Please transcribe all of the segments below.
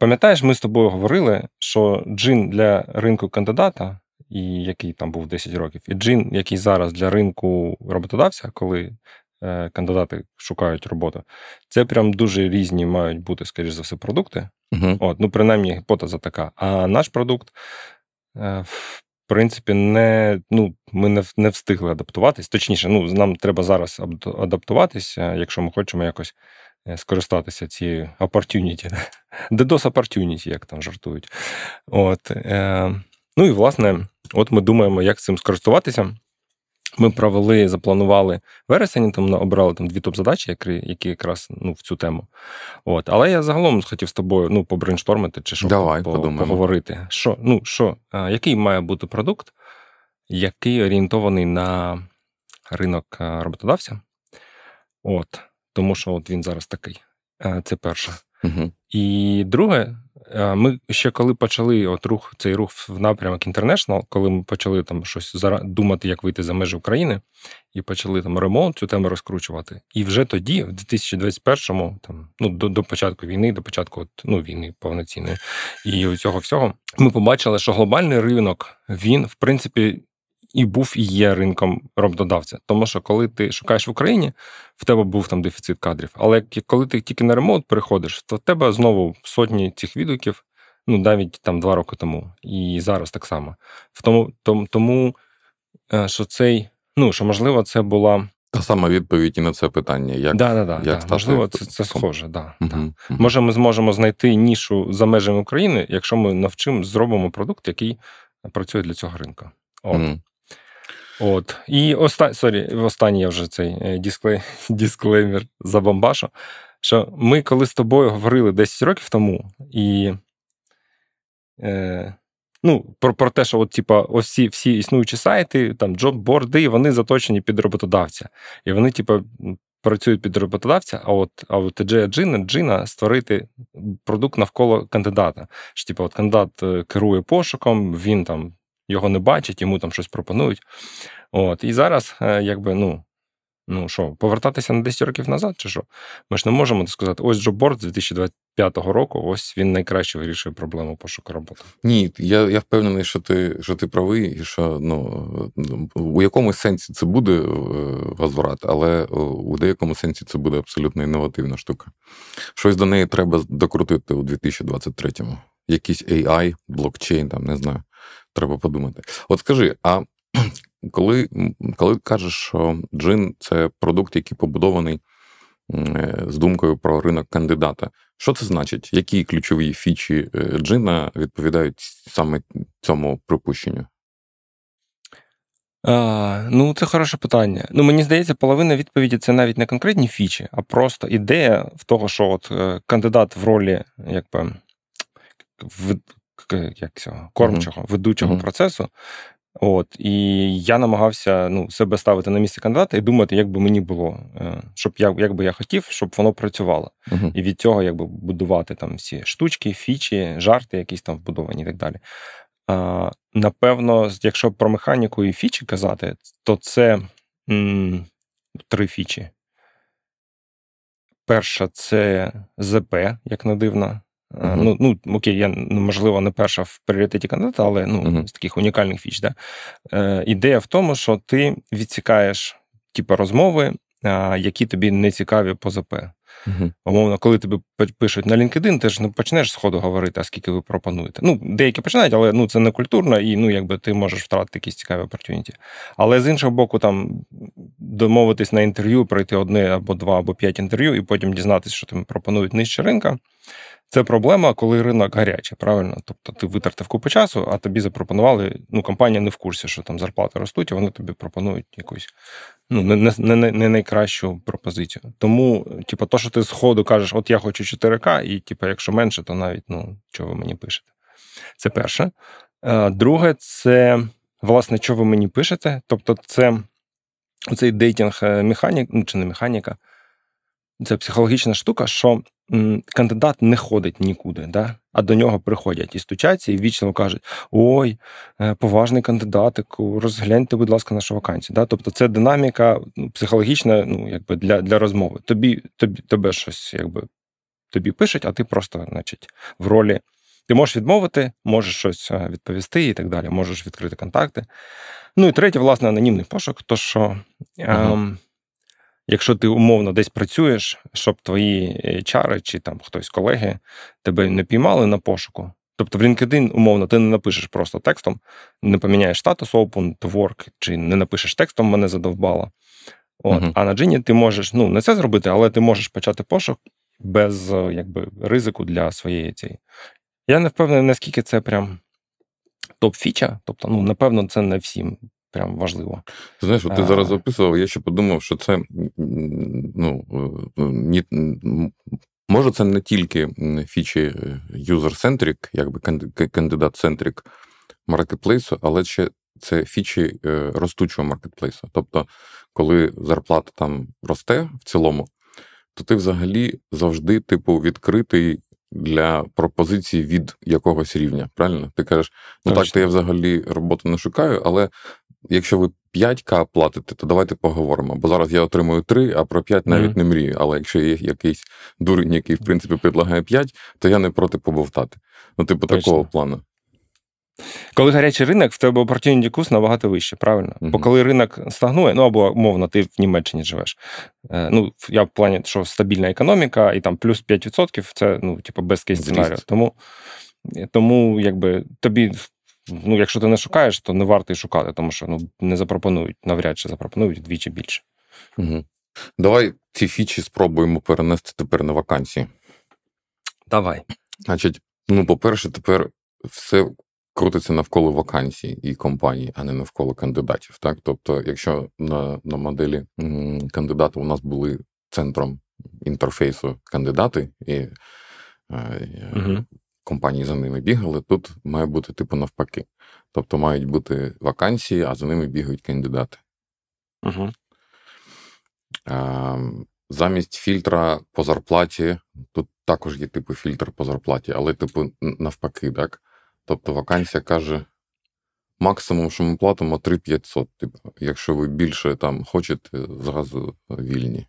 пам'ятаєш, ми з тобою говорили, що джин для ринку кандидата, і який там був 10 років, і джин, який зараз для ринку роботодавця, коли е, кандидати шукають роботу, це прям дуже різні мають бути, скоріш за все, продукти. Угу. От, ну, принаймні, гіпотеза така. А наш продукт, е, в принципі, не, ну, ми не, не встигли адаптуватись. Точніше, ну, нам треба зараз адаптуватися, якщо ми хочемо якось е, скористатися цією opportunity. DDoS opportunity, як там жартують. От, е, Ну і власне, от ми думаємо, як цим скористуватися. Ми провели, запланували вересень, там обрали там дві топ-задачі, які які якраз ну, в цю тему. От. Але я загалом хотів з тобою ну, побрейнштормити чи що Давай, по, поговорити. Що, ну, що, Який має бути продукт, який орієнтований на ринок роботодавця? От. Тому що от він зараз такий. Це перше. Угу. І друге, ми ще коли почали от рух, цей рух в напрямок International, коли ми почали там щось думати, як вийти за межі України, і почали там ремонт цю тему розкручувати. І вже тоді, в 2021-му, там ну до до початку війни, до початку от, ну, війни повноцінної, і цього всього, ми побачили, що глобальний ринок він в принципі і був і є ринком роботодавця. Тому що коли ти шукаєш в Україні, в тебе був там дефіцит кадрів. Але коли ти тільки на ремонт переходиш, то в тебе знову сотні цих відгуків, ну навіть там два роки тому, і зараз так само. В тому, тому, тому е, що цей, ну що можливо, це була. Та сама відповідь і на це питання. Як, да, да, да, як да. Можливо, це це схоже. Да, угу, да. Угу. Може, ми зможемо знайти нішу за межами України, якщо ми навчимо, зробимо продукт, який працює для цього ринку. От. Угу. От. І оста... sorry, останній я вже цей е, дисклей... дисклеймер забомбашу, що ми коли з тобою говорили 10 років тому, і е, ну, про про те, що от, типа, ось всі, всі існуючі сайти, там джобборди, вони заточені під роботодавця. І вони, типа, працюють під роботодавця, а от а от Джина, Джина створити продукт навколо кандидата. Що, типа, от кандидат е, керує пошуком, він там його не бачать, йому там щось пропонують. От. І зараз, е, якби, ну, ну що, повертатися на 10 років назад, чи що? Ми ж не можемо сказати, ось джобборд з 2025 року, ось він найкраще вирішує проблему пошуку роботи. Ні, я я впевнений, що ти що ти правий, і що ну, у якомусь сенсі це буде е, возврат, але у деякому сенсі це буде абсолютно інновативна штука. Щось до неї треба докрутити у 2023-му. Якийсь AI, блокчейн, там, не знаю треба подумати. От скажи, а коли коли кажеш, що джин це продукт, який побудований е, з думкою про ринок кандидата, що це значить? Які ключові фічі е, джина відповідають саме цьому припущенню? А, Ну, це хороше питання. Ну, мені здається, половина відповіді це навіть не конкретні фічі, а просто ідея в того, що от е, кандидат в ролі якби в як цього кормчого, uh-huh. ведучого uh-huh. процесу. От, І я намагався ну, себе ставити на місце кандидата і думати, як би мені було, е, щоб я, як би я хотів, щоб воно працювало. Uh-huh. І від цього якби будувати там всі штучки, фічі, жарти, якісь там вбудовані і так далі. А, Напевно, якщо про механіку і фічі казати, то це м- три фічі. Перша це ЗП, як не дивно. Uh-huh. Ну, ну окей, я ну, можливо не перша в пріоритеті кандидата, але ну, uh-huh. з таких унікальних фіч. Да? Е, Ідея в тому, що ти відсікаєш типу, розмови, а, які тобі не цікаві по ЗП. Uh-huh. Умовно, коли тобі пишуть на LinkedIn, ти ж не почнеш сходу говорити, а скільки ви пропонуєте. Ну, деякі починають, але ну, це не культурно, і ну, якби ти можеш втратити якісь цікаві опортюніті. Але з іншого боку, там домовитись на інтерв'ю, пройти одне або два, або п'ять інтерв'ю, і потім дізнатися, що тобі пропонують нижче ринка. Це проблема, коли ринок гарячий, правильно? Тобто ти витратив купу часу, а тобі запропонували. Ну, компанія не в курсі, що там зарплати ростуть, а вони тобі пропонують якусь ну, не не, не, найкращу пропозицію. Тому, типу, то, що ти з ходу кажеш, от я хочу 4К, і типу, якщо менше, то навіть ну, чого ви мені пишете. Це перше. Друге, це, власне, що ви мені пишете. Тобто, це цей дейтінг е, механік, ну чи не механіка, це психологічна штука, що кандидат не ходить нікуди, да? а до нього приходять і стучаться, і вічно кажуть: ой, е, поважний кандидатику, розгляньте, будь ласка, нашу вакансію. Да? Тобто це динаміка ну, психологічна ну, якби для для розмови. Тобі, тобі Тебе щось якби тобі пишуть, а ти просто, значить, в ролі. Ти можеш відмовити, можеш щось е, відповісти і так далі, можеш відкрити контакти. Ну і третє, власне, анонімний пошук. То що, ага. ем, якщо ти умовно десь працюєш, щоб твої е, чари чи там хтось колеги тебе не піймали на пошуку. Тобто в LinkedIn, умовно, ти не напишеш просто текстом, не поміняєш статус Open to Work, чи не напишеш текстом мене задовбало. От. Uh-huh. А на Джині ти можеш ну, не це зробити, але ти можеш почати пошук без е, якби, ризику для своєї цієї. Я не впевнений, наскільки це прям топ-фіча. Тобто, ну, напевно, це не всім прям важливо. Знаєш, от ти а... зараз описував, я ще подумав, що це ну, е, ні, може це не тільки фічі е, user-centric, якби кандидат-центрик маркетплейсу, але ще це фічі ростучого маркетплейсу. Тобто коли зарплата там росте в цілому, то ти взагалі завжди, типу, відкритий для пропозицій від якогось рівня. Правильно? Ти кажеш, ну Точно. так, то я взагалі роботу не шукаю, але якщо ви 5К платите, то давайте поговоримо. Бо зараз я отримую 3, а про 5 навіть mm-hmm. не мрію. Але якщо є якийсь дурень, який, в принципі, предлагає 5, то я не проти побовтати. Ну, типу, Точно. такого плану. Коли гарячий ринок, в тебе opportunity cost набагато вище, правильно? Uh-huh. Бо коли ринок стагнує, ну або умовно, ти в Німеччині живеш. Е, ну, я в плані, що стабільна економіка, і там плюс 5% це ну, типу, без кейс сценарію. Тому, тому якби тобі. Ну, якщо ти не шукаєш, то не варто й шукати, тому що ну, не запропонують, навряд чи запропонують вдвічі більше. Угу. Давай ці фічі спробуємо перенести тепер на вакансії. Давай. Значить, ну, по-перше, тепер все крутиться навколо вакансій і компаній, а не навколо кандидатів. Так, тобто, якщо на на моделі кандидати у нас були центром інтерфейсу кандидати і угу. Компанії за ними бігали, тут має бути типу навпаки. Тобто мають бути вакансії, а за ними бігають кандидати. Угу. А, Замість фільтра по зарплаті, тут також є типу фільтр по зарплаті, але типу навпаки, так? Тобто вакансія каже, максимум, що ми платимо 3500. Типу, якщо ви більше там хочете, зразу вільні.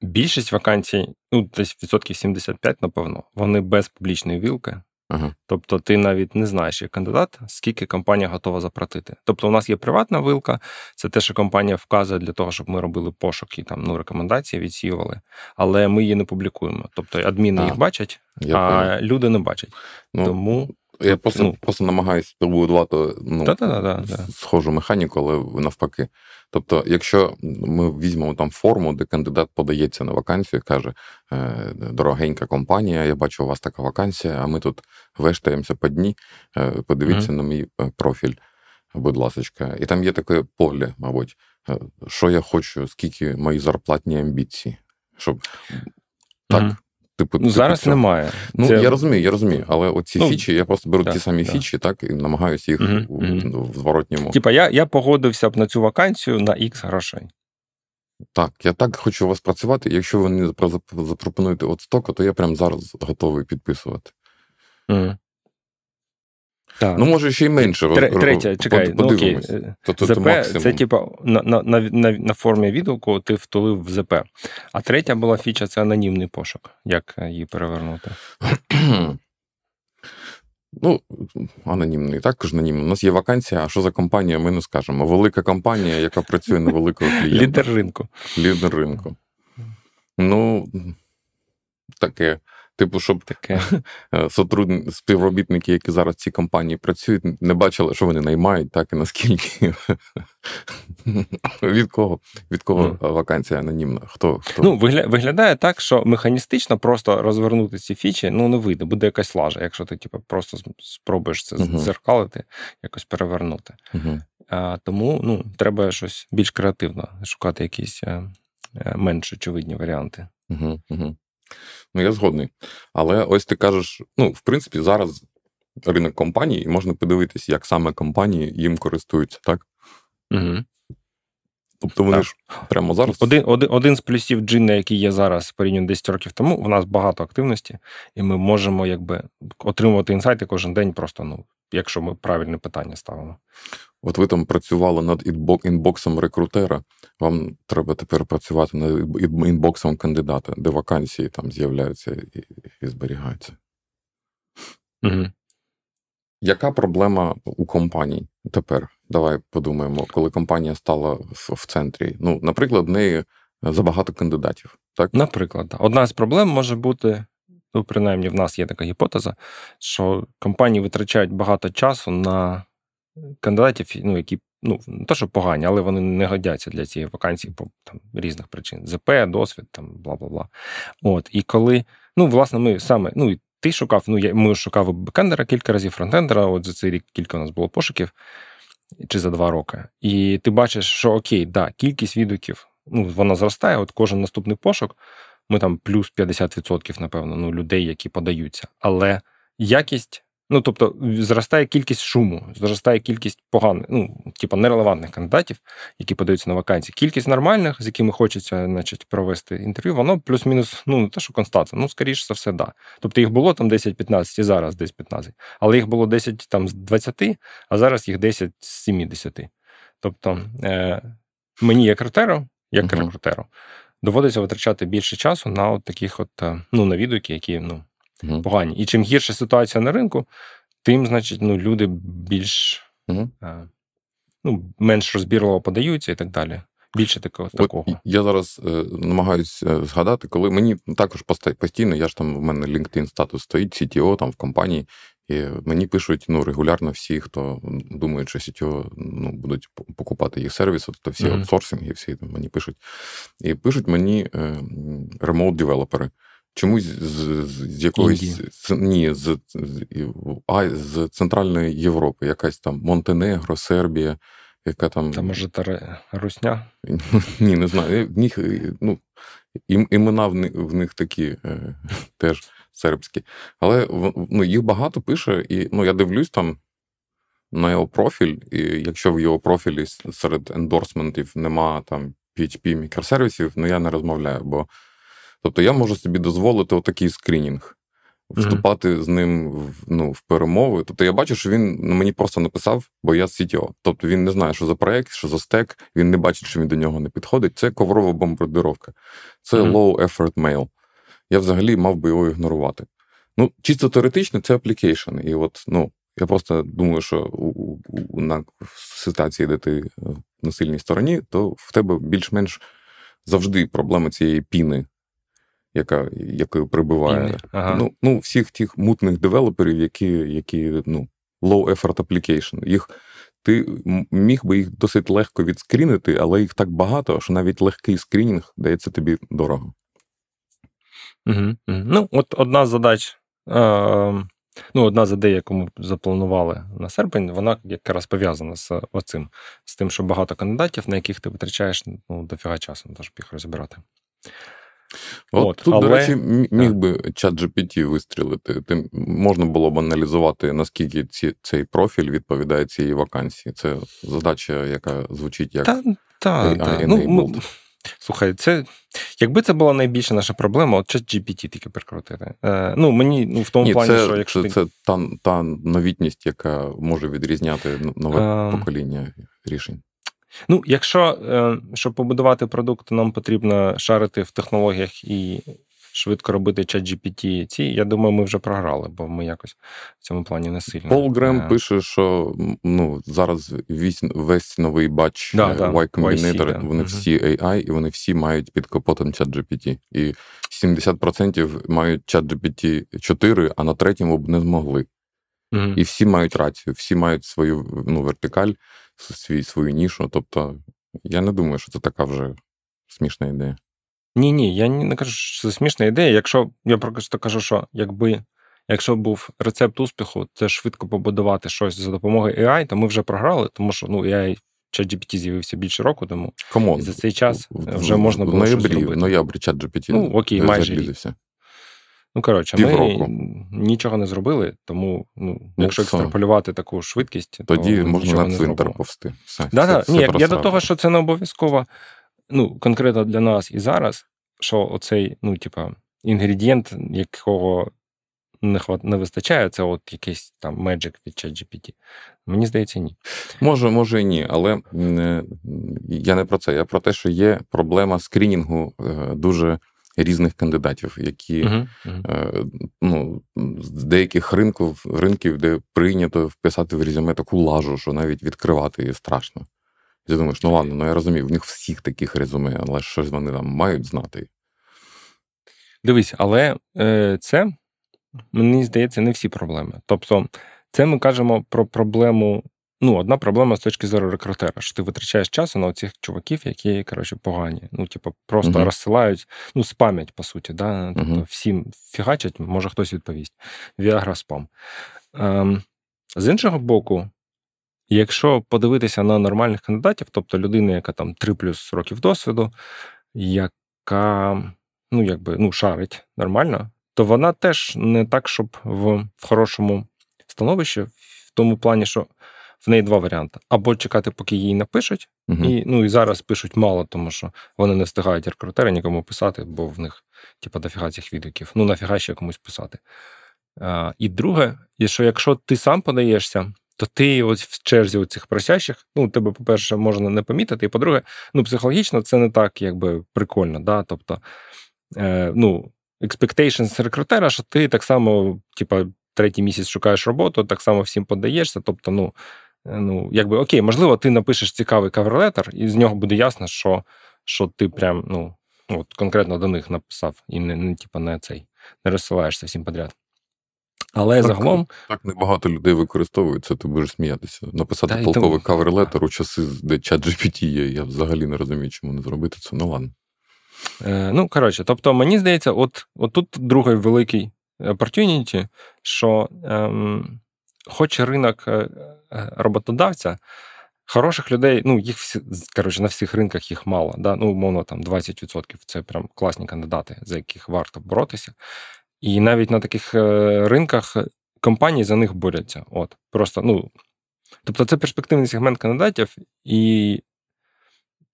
Більшість вакансій, ну, десь відсотків 75, напевно, вони без публічної вілки. Ага. Тобто ти навіть не знаєш, як кандидат, скільки компанія готова заплатити. Тобто, у нас є приватна вилка, це те, що компанія вказує для того, щоб ми робили пошук і там ну, рекомендації відсіювали, але ми її не публікуємо. Тобто адміни а, їх бачать, а понял. люди не бачать. Ну, Тому я просто ну, просто намагаюся побудувати ну, схожу механіку, але навпаки. Тобто, якщо ми візьмемо там форму, де кандидат подається на вакансію, каже: «Е, дорогенька компанія, я бачу, у вас така вакансія, а ми тут вештаємося по дні, е, подивіться mm-hmm. на мій е, профіль, будь ласка. І там є таке поле, мабуть, що я хочу, скільки мої зарплатні амбіції. Щоб так, mm-hmm. Типу, ну, типу зараз цього. немає. Ну Це... я розумію, я розумію. Але оці ну, фічі, я просто беру так, ті самі так. фічі, так, і намагаюся їх mm-hmm. в зворотньому. Типа, я я погодився б на цю вакансію на X грошей. Так, я так хочу у вас працювати. Якщо ви мені запропонуєте от стока, то я прямо зараз готовий підписувати. Угу. Так. Ну, може, ще й менше. Третє, чекай, ну окей. Тобто, ЗП це, типу, на на, на, на формі відгуку ти втулив в ЗП. А третя була фіча це анонімний пошук. Як її перевернути? Ну, анонімний, також анонімний. У нас є вакансія, а що за компанія, ми не скажемо. Велика компанія, яка працює на великого клієнта. Лідер ринку. Лідер ринку. Ну, таке. Типу, щоб таке е, співробітники, які зараз в цій компанії працюють, не бачили, що вони наймають, так і наскільки від кого від кого mm. вакансія анонімна? Хто хто? Ну вигля... виглядає так, що механістично просто розвернути ці фічі ну не вийде, буде якась лажа, якщо ти типу, просто спробуєш це uh-huh. зеркалити, якось перевернути. Uh-huh. А, Тому ну, треба щось більш креативно шукати якісь а, е, е, менш очевидні варіанти. Uh-huh. Ну, я згодний. Але ось ти кажеш: ну, в принципі, зараз ринок компаній, і можна подивитись, як саме компанії їм користуються, так? Угу. Тобто вони так. ж прямо зараз. Один один, один з плюсів джинна, який є зараз порівняно 10 років тому, у нас багато активності, і ми можемо якби отримувати інсайти кожен день, просто ну, якщо ми правильне питання ставимо. От ви там працювали над інбоксом рекрутера, вам треба тепер працювати над інбоксом кандидата, де вакансії там з'являються і, і зберігаються. Угу. Яка проблема у компаній тепер? Давай подумаємо, коли компанія стала в, в центрі. Ну, наприклад, в неї забагато кандидатів. так? Наприклад, одна з проблем може бути, ну, принаймні, в нас є така гіпотеза, що компанії витрачають багато часу на кандидатів, ну, які ну, не то, що погані, але вони не годяться для цієї вакансії по там, різних причин. ЗП, досвід, там, бла бла бла. От, І коли, ну, власне, ми саме, ну, і ти шукав, ну, я, ми шукали бекендера кілька разів, фронтендера, от за цей рік кілька у нас було пошуків, чи за два роки. І ти бачиш, що окей, да, кількість відгуків, ну, вона зростає, от кожен наступний пошук, ми там плюс 50%, напевно, ну, людей, які подаються. Але якість Ну, тобто, зростає кількість шуму, зростає кількість поганих, ну, типу, нерелевантних кандидатів, які подаються на вакансії. Кількість нормальних, з якими хочеться значить, провести інтерв'ю, воно плюс-мінус, ну, не те, що константно, ну, скоріше за все, да. Тобто їх було там 10-15 і зараз десь 15. Але їх було 10 там з 20, а зараз їх 10 з 70. Тобто, е, мені, як рекрутеру, як рекрутеру, доводиться витрачати більше часу на от таких от, е, ну, на відгуки, які, ну угу. погані. І чим гірша ситуація на ринку, тим, значить, ну, люди більш угу. ну, менш розбірливо подаються і так далі. Більше такого. От такого. Я зараз е, намагаюся згадати, коли мені також постійно, я ж там в мене LinkedIn статус стоїть, CTO там в компанії, і мені пишуть ну, регулярно всі, хто думає, що CTO ну, будуть покупати їх сервіси, тобто всі mm-hmm. аутсорсинги, всі мені пишуть. І пишуть мені е, ремоут-девелопери. Чомусь з з якоїсь ні, з, а, з Центральної Європи, якась там Монтенегро, Сербія, яка там. Це може та Русня? Ні, не знаю. В них ну, імена в них, в них такі е, теж сербські. Але ну, їх багато пише, і ну, я дивлюсь там на його профіль, і якщо в його профілі серед ендорсментів нема там PHP мікросервісів, ну я не розмовляю. бо Тобто я можу собі дозволити отакий скринінг, вступати mm-hmm. з ним в ну, в перемови. Тобто я бачу, що він ну, мені просто написав, бо я CTO. Тобто він не знає, що за проект, що за стек, він не бачить, що він до нього не підходить. Це коврова бомбардировка, це mm-hmm. low effort mail. Я взагалі мав би його ігнорувати. Ну, чисто теоретично, це application. І от, ну, я просто думаю, що у, у, на ситуації, де ти е, на сильній стороні, то в тебе більш-менш завжди проблема цієї піни яка якою прибуває ага. ну, ну, всіх тих мутних девелоперів, які які ну, low effort application. Їх ти міг би їх досить легко відскрінити, але їх так багато, що навіть легкий скрінінг дається тобі дорого. Угу, угу. Ну, от одна з задач. Е- Ну, одна з ідей, яку ми запланували на серпень, вона якраз пов'язана з оцим, з тим, що багато кандидатів, на яких ти витрачаєш ну, дофіга часу, щоб їх розібрати. От, От Тут, але... до речі, міг би чат GPT вистрілити. Ти, можна було б аналізувати, наскільки ці, цей профіль відповідає цієї вакансії. Це задача, яка звучить як та, та, та. Ну, Слухай, це якби це була найбільша наша проблема, от чат GPT тільки прикрутити. Е, Ну, мені ну, в тому Ні, плані, це, що якщо. Це, ти... це та, та новітність, яка може відрізняти нове а... покоління рішень. Ну, якщо е, щоб побудувати продукт, нам потрібно шарити в технологіях і швидко робити чат GPT, ці, я думаю, ми вже програли, бо ми якось в цьому плані не сильно. Пол Грем е... пише, що ну, зараз весь, весь новий батч да, да, Y Combinator, YC, вони да. всі AI, і вони всі мають під капотом чат GPT. І 70% мають чат GPT 4, а на третьому б не змогли. Mm-hmm. І всі мають рацію, всі мають свою ну, вертикаль, свій, свою нішу. Тобто, я не думаю, що це така вже смішна ідея. Ні, ні, я не кажу, що це смішна ідея. Якщо я просто кажу, що якби якщо був рецепт успіху, це швидко побудувати щось за допомогою AI, то ми вже програли, тому що ну, AI ChatGPT з'явився більше року, тому Come on. за цей час вже можна було. В ноябрі, щось робити. в ноябрі ChatGPT Ну, окей, майже рік. Ну, коротше, ми нічого не зробили, тому ну, ну якщо екстраполювати таку швидкість, тоді то можна на цвинтар повсти. Все, да, все, да. все Ні, Я до того, що це не обов'язково, ну, конкретно для нас і зараз, що оцей, ну, типа, інгредієнт, якого не хват... не вистачає, це от якийсь там Magic від ChatGPT. Мені здається, ні. Може, може і ні, але я не про це. Я про те, що є проблема скрінінгу е, дуже різних кандидатів, які uh-huh, uh-huh. ну, з деяких ринків, ринків, де прийнято вписати в резюме таку лажу, що навіть відкривати її страшно. Ти думаєш, ну ладно, ну я розумію, в них всіх таких резюме, але щось вони там мають знати. Дивись, але е, це, мені здається, не всі проблеми. Тобто, це ми кажемо про проблему. Ну, одна проблема з точки зору рекрутера, що ти витрачаєш часу на цих чуваків, які, коротше, погані. Ну, типу, просто uh-huh. розсилають, ну, спамять, по суті. Да? Тобто uh-huh. всім фігачать, може хтось відповість. Віагра спам. Ем, З іншого боку, якщо подивитися на нормальних кандидатів, тобто людина, яка там 3 плюс років досвіду, яка ну, якби, ну, шарить нормально, то вона теж не так, щоб в, в хорошому становищі, в тому плані, що в неї два варіанти: або чекати, поки її напишуть, uh і ну і зараз пишуть мало, тому що вони не встигають рекрутери нікому писати, бо в них, типу, дофіга цих відгуків. Ну, нафіга ще комусь писати. А, І друге, що якщо ти сам подаєшся, то ти ось в черзі цих просящих, ну, тебе, по-перше, можна не помітити, і по-друге, ну, психологічно це не так, якби прикольно. да, Тобто, е, ну, expectations рекрутера, що ти так само, типа, третій місяць шукаєш роботу, так само всім подаєшся. Тобто, ну, ну, якби окей, можливо, ти напишеш цікавий каверлетер, і з нього буде ясно, що що ти прям, ну, от конкретно до них написав, і не, не типа, не цей, не розсилаєшся всім подряд. Але так, загалом. Так небагато людей використовують це, ти будеш сміятися. Написати Та, толковий тому... каверлетер у часи, де чат GPT є. Я взагалі не розумію, чому не зробити це. Ну ладно. Е, Ну, коротше, тобто, мені здається, от, от тут другий великий opportunity, що ем, хоч ринок е, е, роботодавця, хороших людей, ну, їх всі, коротше, на всіх ринках їх мало. Да? Ну, умовно, там 20% це прям класні кандидати, за яких варто боротися. І навіть на таких е, ринках компанії за них борються. От, просто, ну, Тобто, це перспективний сегмент кандидатів, і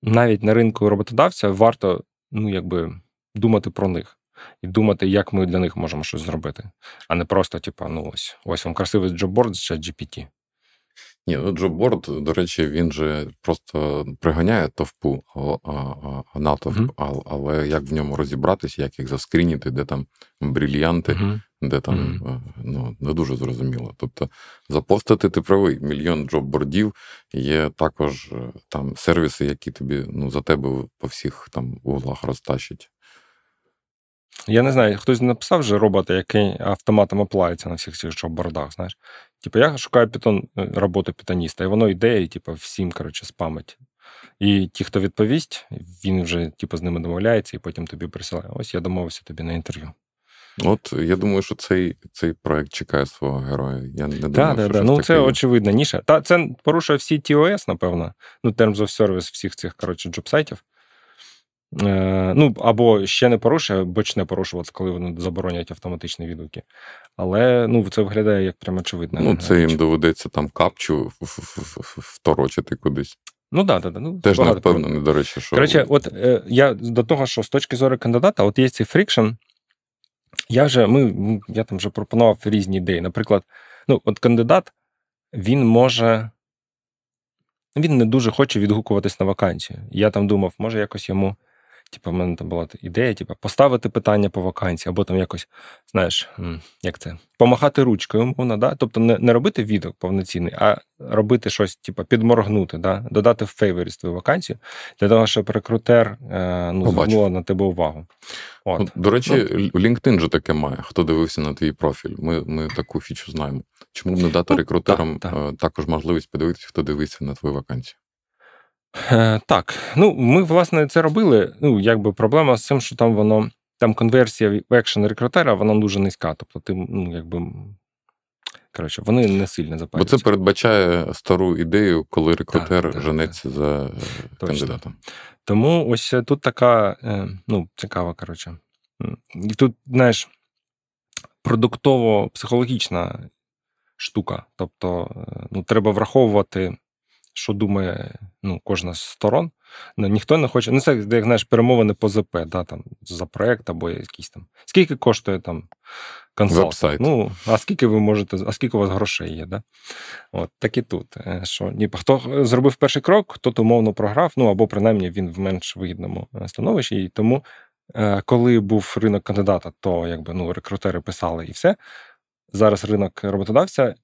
навіть на ринку роботодавця варто ну, якби, думати про них і думати, як ми для них можемо щось зробити, а не просто, типу, ну ось ось вам красивий джобборд з GPT. Ні, ну джобборд, до речі, він же просто приганяє товпу натовп, mm-hmm. але як в ньому розібратися, як їх заскрініти, де там брільянти, mm-hmm. де там mm-hmm. ну, не дуже зрозуміло. Тобто запостити ти правий, мільйон джоббордів, є також е, там сервіси, які тобі ну, за тебе по всіх там углах розтащать. Я не знаю, хтось написав вже робота, який автоматом оплається на всіх цих джоббордах, знаєш. Типу, я шукаю питон, е, роботу питоніста, і воно йде, і типу, всім коротше, спамить. І ті, хто відповість, він вже типу, з ними домовляється і потім тобі присилає. Ось я домовився тобі на інтерв'ю. От я думаю, що цей цей проект чекає свого героя. Я не думаю, да, що да, Ну, це очевидна ніша. Та це порушує всі TOS, напевно. Ну, Terms of Service всіх цих коротше, джобсайтів. Е, ну, або ще не порушує, або не порушувати, коли вони заборонять автоматичні відгуки. Але ну, це виглядає як прямо очевидно. Ну, це їм доведеться там капчу второчити кудись. Ну так, да, да, ну, Теж не впевнений, до речі, що. Коротше, от е, я до того, що з точки зору кандидата, от є цей friction. Я вже ми, я там вже пропонував різні ідеї. Наприклад, ну, от кандидат, він може. Він не дуже хоче відгукуватись на вакансію. Я там думав, може якось йому Типу, в мене там була ідея, типу, поставити питання по вакансії, або там якось, знаєш, як це, помахати ручкою, умовно, да? тобто не не робити відок повноцінний, а робити щось, типу, підморгнути, да? додати в фейворіс твою вакансію, для того, щоб рекрутер е, ну, звернула на тебе увагу. От. Ну, до речі, ну, LinkedIn же таке має, хто дивився на твій профіль. Ми ми таку фічу знаємо. Чому б не дати ну, рекрутерам так, так. Е, також можливість подивитися, хто дивиться на твою вакансію? Е, Так, ну ми, власне, це робили. Ну, якби проблема з цим, що там воно, там конверсія в екшен рекрутера, вона дуже низька. Тобто, ти, ну, якби. Коротше, вони не сильно запалюються. Бо це передбачає стару ідею, коли рекрутер так, так, женеться так. за е, Точно. кандидатом. Тому ось тут така, е, ну, цікава, коротше. І тут, знаєш, продуктово-психологічна штука. Тобто, е, ну, треба враховувати що думає ну, кожна з сторон. Ну, Ніхто не хоче. Ну, це як знаєш, перемовини по ЗП, да, там, за проект або якісь там. Скільки коштує там консалт? Ну, а скільки ви можете, а скільки у вас грошей є? Да? От, Так і тут. Е, що, ніби, Хто зробив перший крок, тот умовно програв, ну або принаймні він в менш вигідному е, становищі. І тому, е, коли був ринок кандидата, то якби ну, рекрутери писали і все. Зараз ринок роботодавця,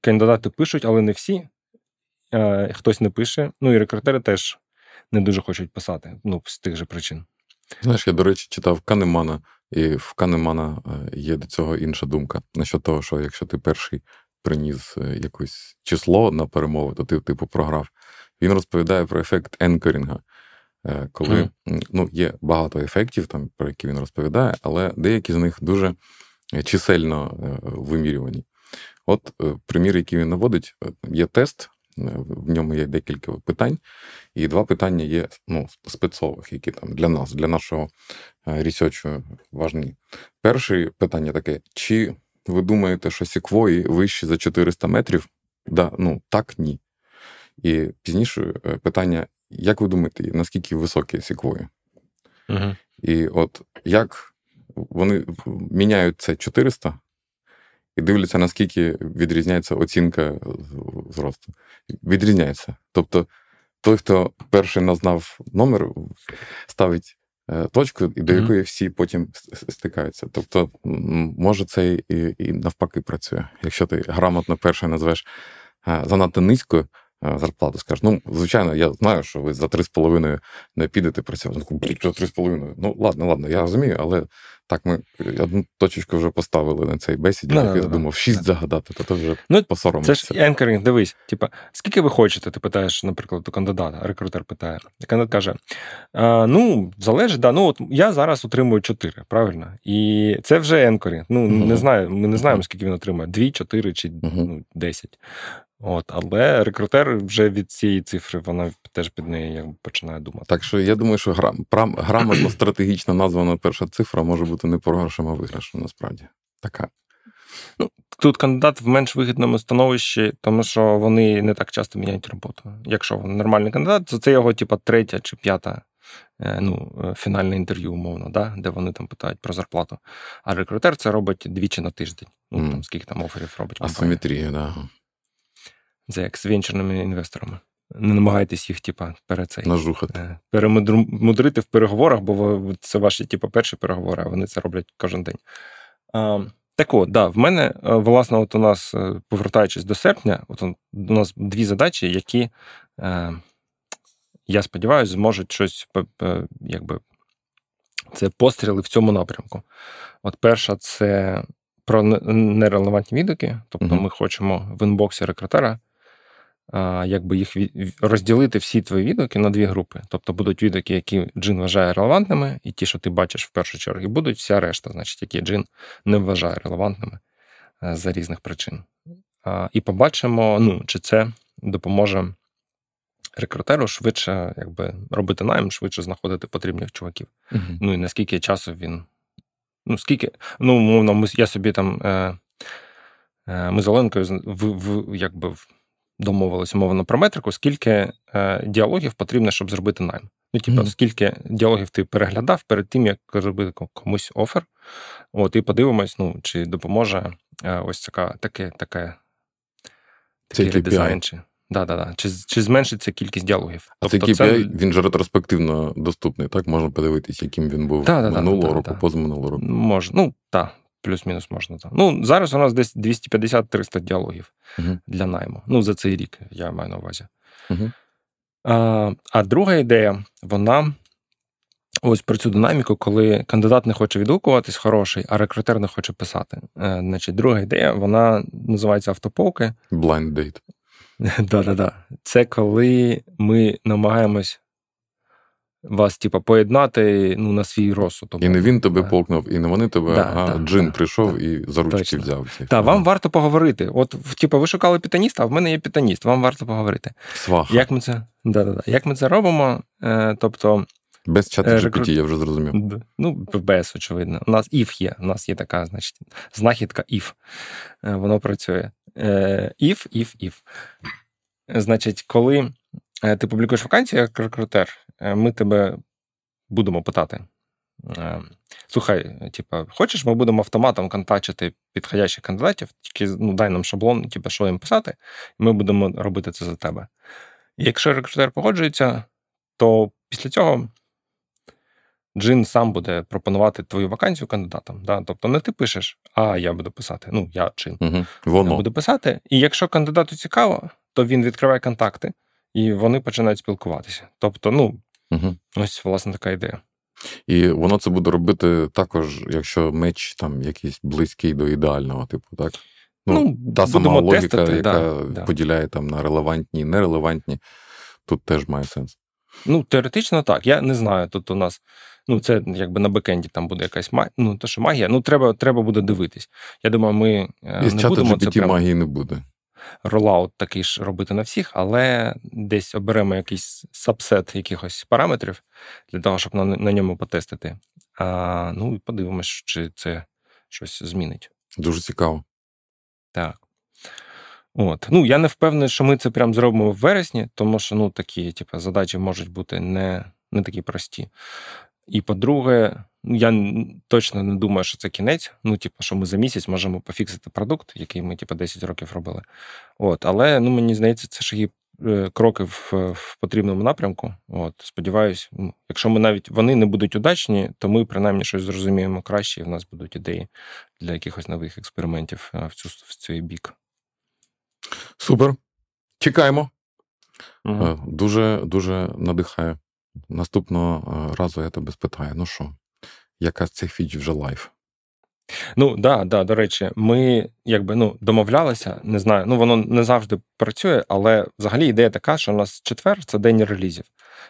кандидати пишуть, але не всі. Хтось не пише. Ну і рекрутери теж не дуже хочуть писати. Ну, з тих же причин. Знаєш, я, до речі, читав Канемана, і в Канемана е, є до цього інша думка. Насчет того, що якщо ти перший приніс е, якесь число на перемови, то ти, типу, програв. Він розповідає про ефект енкорінга. Е, коли mm. ну, є багато ефектів, там, про які він розповідає, але деякі з них дуже чисельно вимірювані. От примір, який він наводить, є тест, в ньому є декілька питань, і два питання є ну, спецових, які там для нас, для нашого ресерчу важні. Перше питання таке: чи ви думаєте, що сіквої вищі за 400 метрів? Да, Ну так, ні. І пізніше е, питання: як ви думаєте, наскільки високі сіквої? Угу. І от як вони міняють це 400 і дивляться, наскільки відрізняється оцінка зросту. Відрізняється. Тобто той, хто перший назнав номер, ставить е, точку, і до якої всі потім стикаються. Тобто, може, це і, і навпаки працює. Якщо ти грамотно перший назвеш е, занадто низькою, Е, зарплату. Скажеш, ну, звичайно, я знаю, що ви за 3,5 не підете працювати. Ну, блін, 3,5. Ну, ладно, ладно, я розумію, але так ми одну точечку вже поставили на цей бесіді, no, я no, думав, 6 загадати, то то вже ну, посоромився. Це ж енкеринг, дивись, типа, скільки ви хочете, ти питаєш, наприклад, у кандидата, рекрутер питає. Кандидат каже: а, ну, залежить, да, ну от я зараз отримую 4, правильно? І це вже енкеринг. Ну, uh-huh. не знаю, ми не знаємо, скільки він отримує: 2, 4 чи uh-huh. ну, 10. От, Але рекрутер вже від цієї цифри вона теж під неї якби починає думати. Так що я думаю, що грам, грамотно стратегічно названа перша цифра може бути не програшем, а виграшем, насправді. Така. Ну, Тут кандидат в менш вигідному становищі, тому що вони не так часто міняють роботу. Якщо він нормальний кандидат, то це його, типа, третя чи п'ята е, ну, е, фінальне інтерв'ю, умовно, да? де вони там питають про зарплату. А рекрутер це робить двічі на тиждень. Ну, mm. там, Скільки там оферів робить. Асиметрія, так. Да. Це як з венчурними інвесторами. Не намагайтесь їх, типа, перед цей, Нажухати. Е, перемудрити в переговорах, бо це ваші типу, перші переговори, а вони це роблять кожен день. А, Так от, да, в мене, е, власне, от у нас, е, повертаючись до серпня, от у нас дві задачі, які, я сподіваюся, зможуть щось якби. Це постріли в цьому напрямку. От перша це про нерелевантні відгуки. Тобто, uh ми хочемо в інбоксі рекрутера якби їх розділити всі твої відгуки на дві групи. Тобто будуть відгуки, які Джин вважає релевантними, і ті, що ти бачиш в першу чергу, і будуть вся решта, значить, які Джин не вважає релевантними е, за різних причин. І побачимо, ну, чи це допоможе рекрутеру швидше якби, робити найм, швидше знаходити потрібних чуваків. uh Ну і наскільки часу він. Ну, скільки, ну, умовно, я собі там. Е, е, ми з Оленкою в, в, якби домовилися умовно про метрику, скільки е, діалогів потрібно, щоб зробити найм. Ну, типу, mm-hmm. скільки діалогів ти переглядав перед тим, як зробити комусь офер. От, і подивимось, ну, чи допоможе е, ось така, таке, таке такий редизайн. Чи, да, да, да. Чи чи зменшиться кількість діалогів? А тобто, цей KPI, це... він же ретроспективно доступний, так? Можна подивитись, яким він був да, минулого да, року, позаминулого року. Може, ну так плюс-мінус можна так. Ну, зараз у нас десь 250-300 діалогів uh для найму. Ну, за цей рік, я маю на увазі. uh А а друга ідея, вона ось про цю динаміку, коли кандидат не хоче відгукуватись, хороший, а рекрутер не хоче писати. Е, значить, друга ідея, вона називається автополки. Blind date. Да-да-да. Це коли ми намагаємось вас, типа, поєднати ну, на свій розсуд. І не він тебе полкнув, і не вони тебе, да, а да, джин да, прийшов і за ручки взяв. Так, вам варто поговорити. От, типу, ви шукали пітаніста, а в мене є пітаніст, вам варто поговорити. Сваха. Як ми це да-да-да. Як ми це робимо? Е, тобто... Без чату GPT, рекрут... я вже зрозумів. Ну, без, очевидно. У нас if є. У нас є така, значить, знахідка if. Е, воно працює. Е, if, if, if. Значить, коли е, ти публікуєш вакансію як рекрутер, е, ми тебе будемо питати. Слухай, типа, хочеш, ми будемо автоматом контактити підходящих кандидатів, тільки ну, дай нам шаблон, типу, що їм писати, і ми будемо робити це за тебе. І якщо рекрутер погоджується, то після цього Джин сам буде пропонувати твою вакансію кандидатам. Да? Тобто не ти пишеш, а я буду писати. Ну, я Джин. Угу. Воно. буду писати. І якщо кандидату цікаво, то він відкриває контакти і вони починають спілкуватися. Тобто, ну, угу. ось власне така ідея. І воно це буде робити також, якщо меч там якийсь близький до ідеального, типу, так? Ну, ну Та сама логіка, тестити, яка да, поділяє там на релевантні і нерелевантні, тут теж має сенс. Ну, теоретично так. Я не знаю. Тут у нас, ну, це якби на бекенді там буде якась магія. Ну, то, що магія, ну, треба треба буде дивитись. Я думаю, ми. Е, Із не будемо це магії не буде. Ролаут такий ж робити на всіх, але десь оберемо якийсь сабсет якихось параметрів для того, щоб на на ньому потестити. А, Ну і подивимось, чи це щось змінить. Дуже цікаво. Так. От. Ну, Я не впевнений, що ми це прям зробимо в вересні, тому що ну, такі типу, задачі можуть бути не не такі прості. І по-друге, я точно не думаю, що це кінець. Ну, типу, що ми за місяць можемо пофіксити продукт, який ми типу, 10 років робили. От. Але ну, мені здається, це шаги. Е, кроки в в потрібному напрямку. От, Сподіваюсь, якщо ми навіть вони не будуть удачні, то ми принаймні щось зрозуміємо краще, і в нас будуть ідеї для якихось нових експериментів е, в цю в цей бік. Супер. Чекаємо. Угу. Дуже дуже надихає. Наступного е, разу я тебе спитаю: ну що, яка з цих фіч вже live? Ну да, да, до речі, ми якби ну домовлялися, не знаю. Ну воно не завжди працює, але взагалі ідея така, що у нас четвер це день релізів.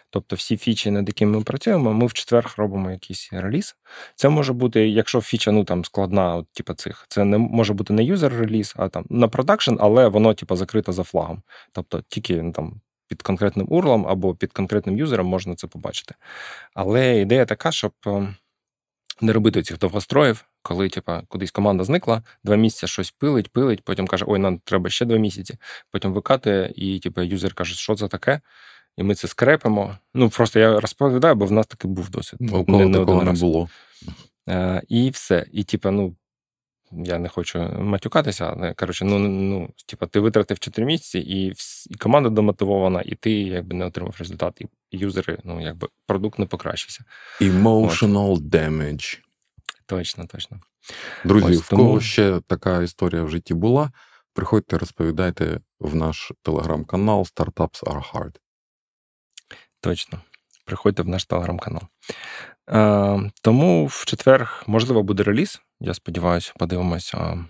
Тобто всі фічі, над якими ми працюємо, ми в четвер робимо якийсь реліз. Це може бути, якщо фіча ну там складна, от, типу цих, це не може бути не юзер реліз, а там на продакшн, але воно типу, закрите за флагом. Тобто тільки ну, там. Під конкретним урлом або під конкретним юзером можна це побачити. Але ідея така, щоб ем, не робити цих довгостроїв, коли типа, кудись команда зникла, два місяці щось пилить, пилить, потім каже, ой, нам треба ще два місяці. Потім викатує, і типа, юзер каже, що це таке і ми це скрепимо. Ну, просто я розповідаю, бо в нас таки був досвід. Ну, у не, такого не було. А, І все. І, типа, ну, я не хочу матюкатися, але коротше, ну, ну, типа, ти витратив 4 місяці, і і команда домотивована, і ти якби не отримав результат, і юзери, ну, якби продукт не покращився. Emotional От. damage. Точно, точно. Друзі, Ось, в тому... кого ще така історія в житті була, приходьте, розповідайте в наш телеграм-канал Startups are hard. Точно. Приходьте в наш телеграм-канал. Е, Тому в четвер, можливо, буде реліз. Я сподіваюся, подивимося.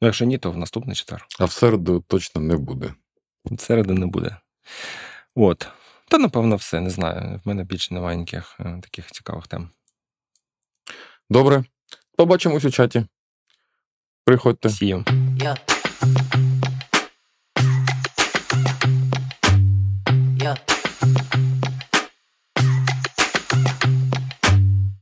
Ну, якщо ні, то в наступний четвер. А в середу точно не буде. В середу не буде. От. Та, напевно, все. Не знаю. В мене більше немає ніяких е, таких цікавих тем. Добре. Побачимось у чаті. Приходьте. Сію. Yeah.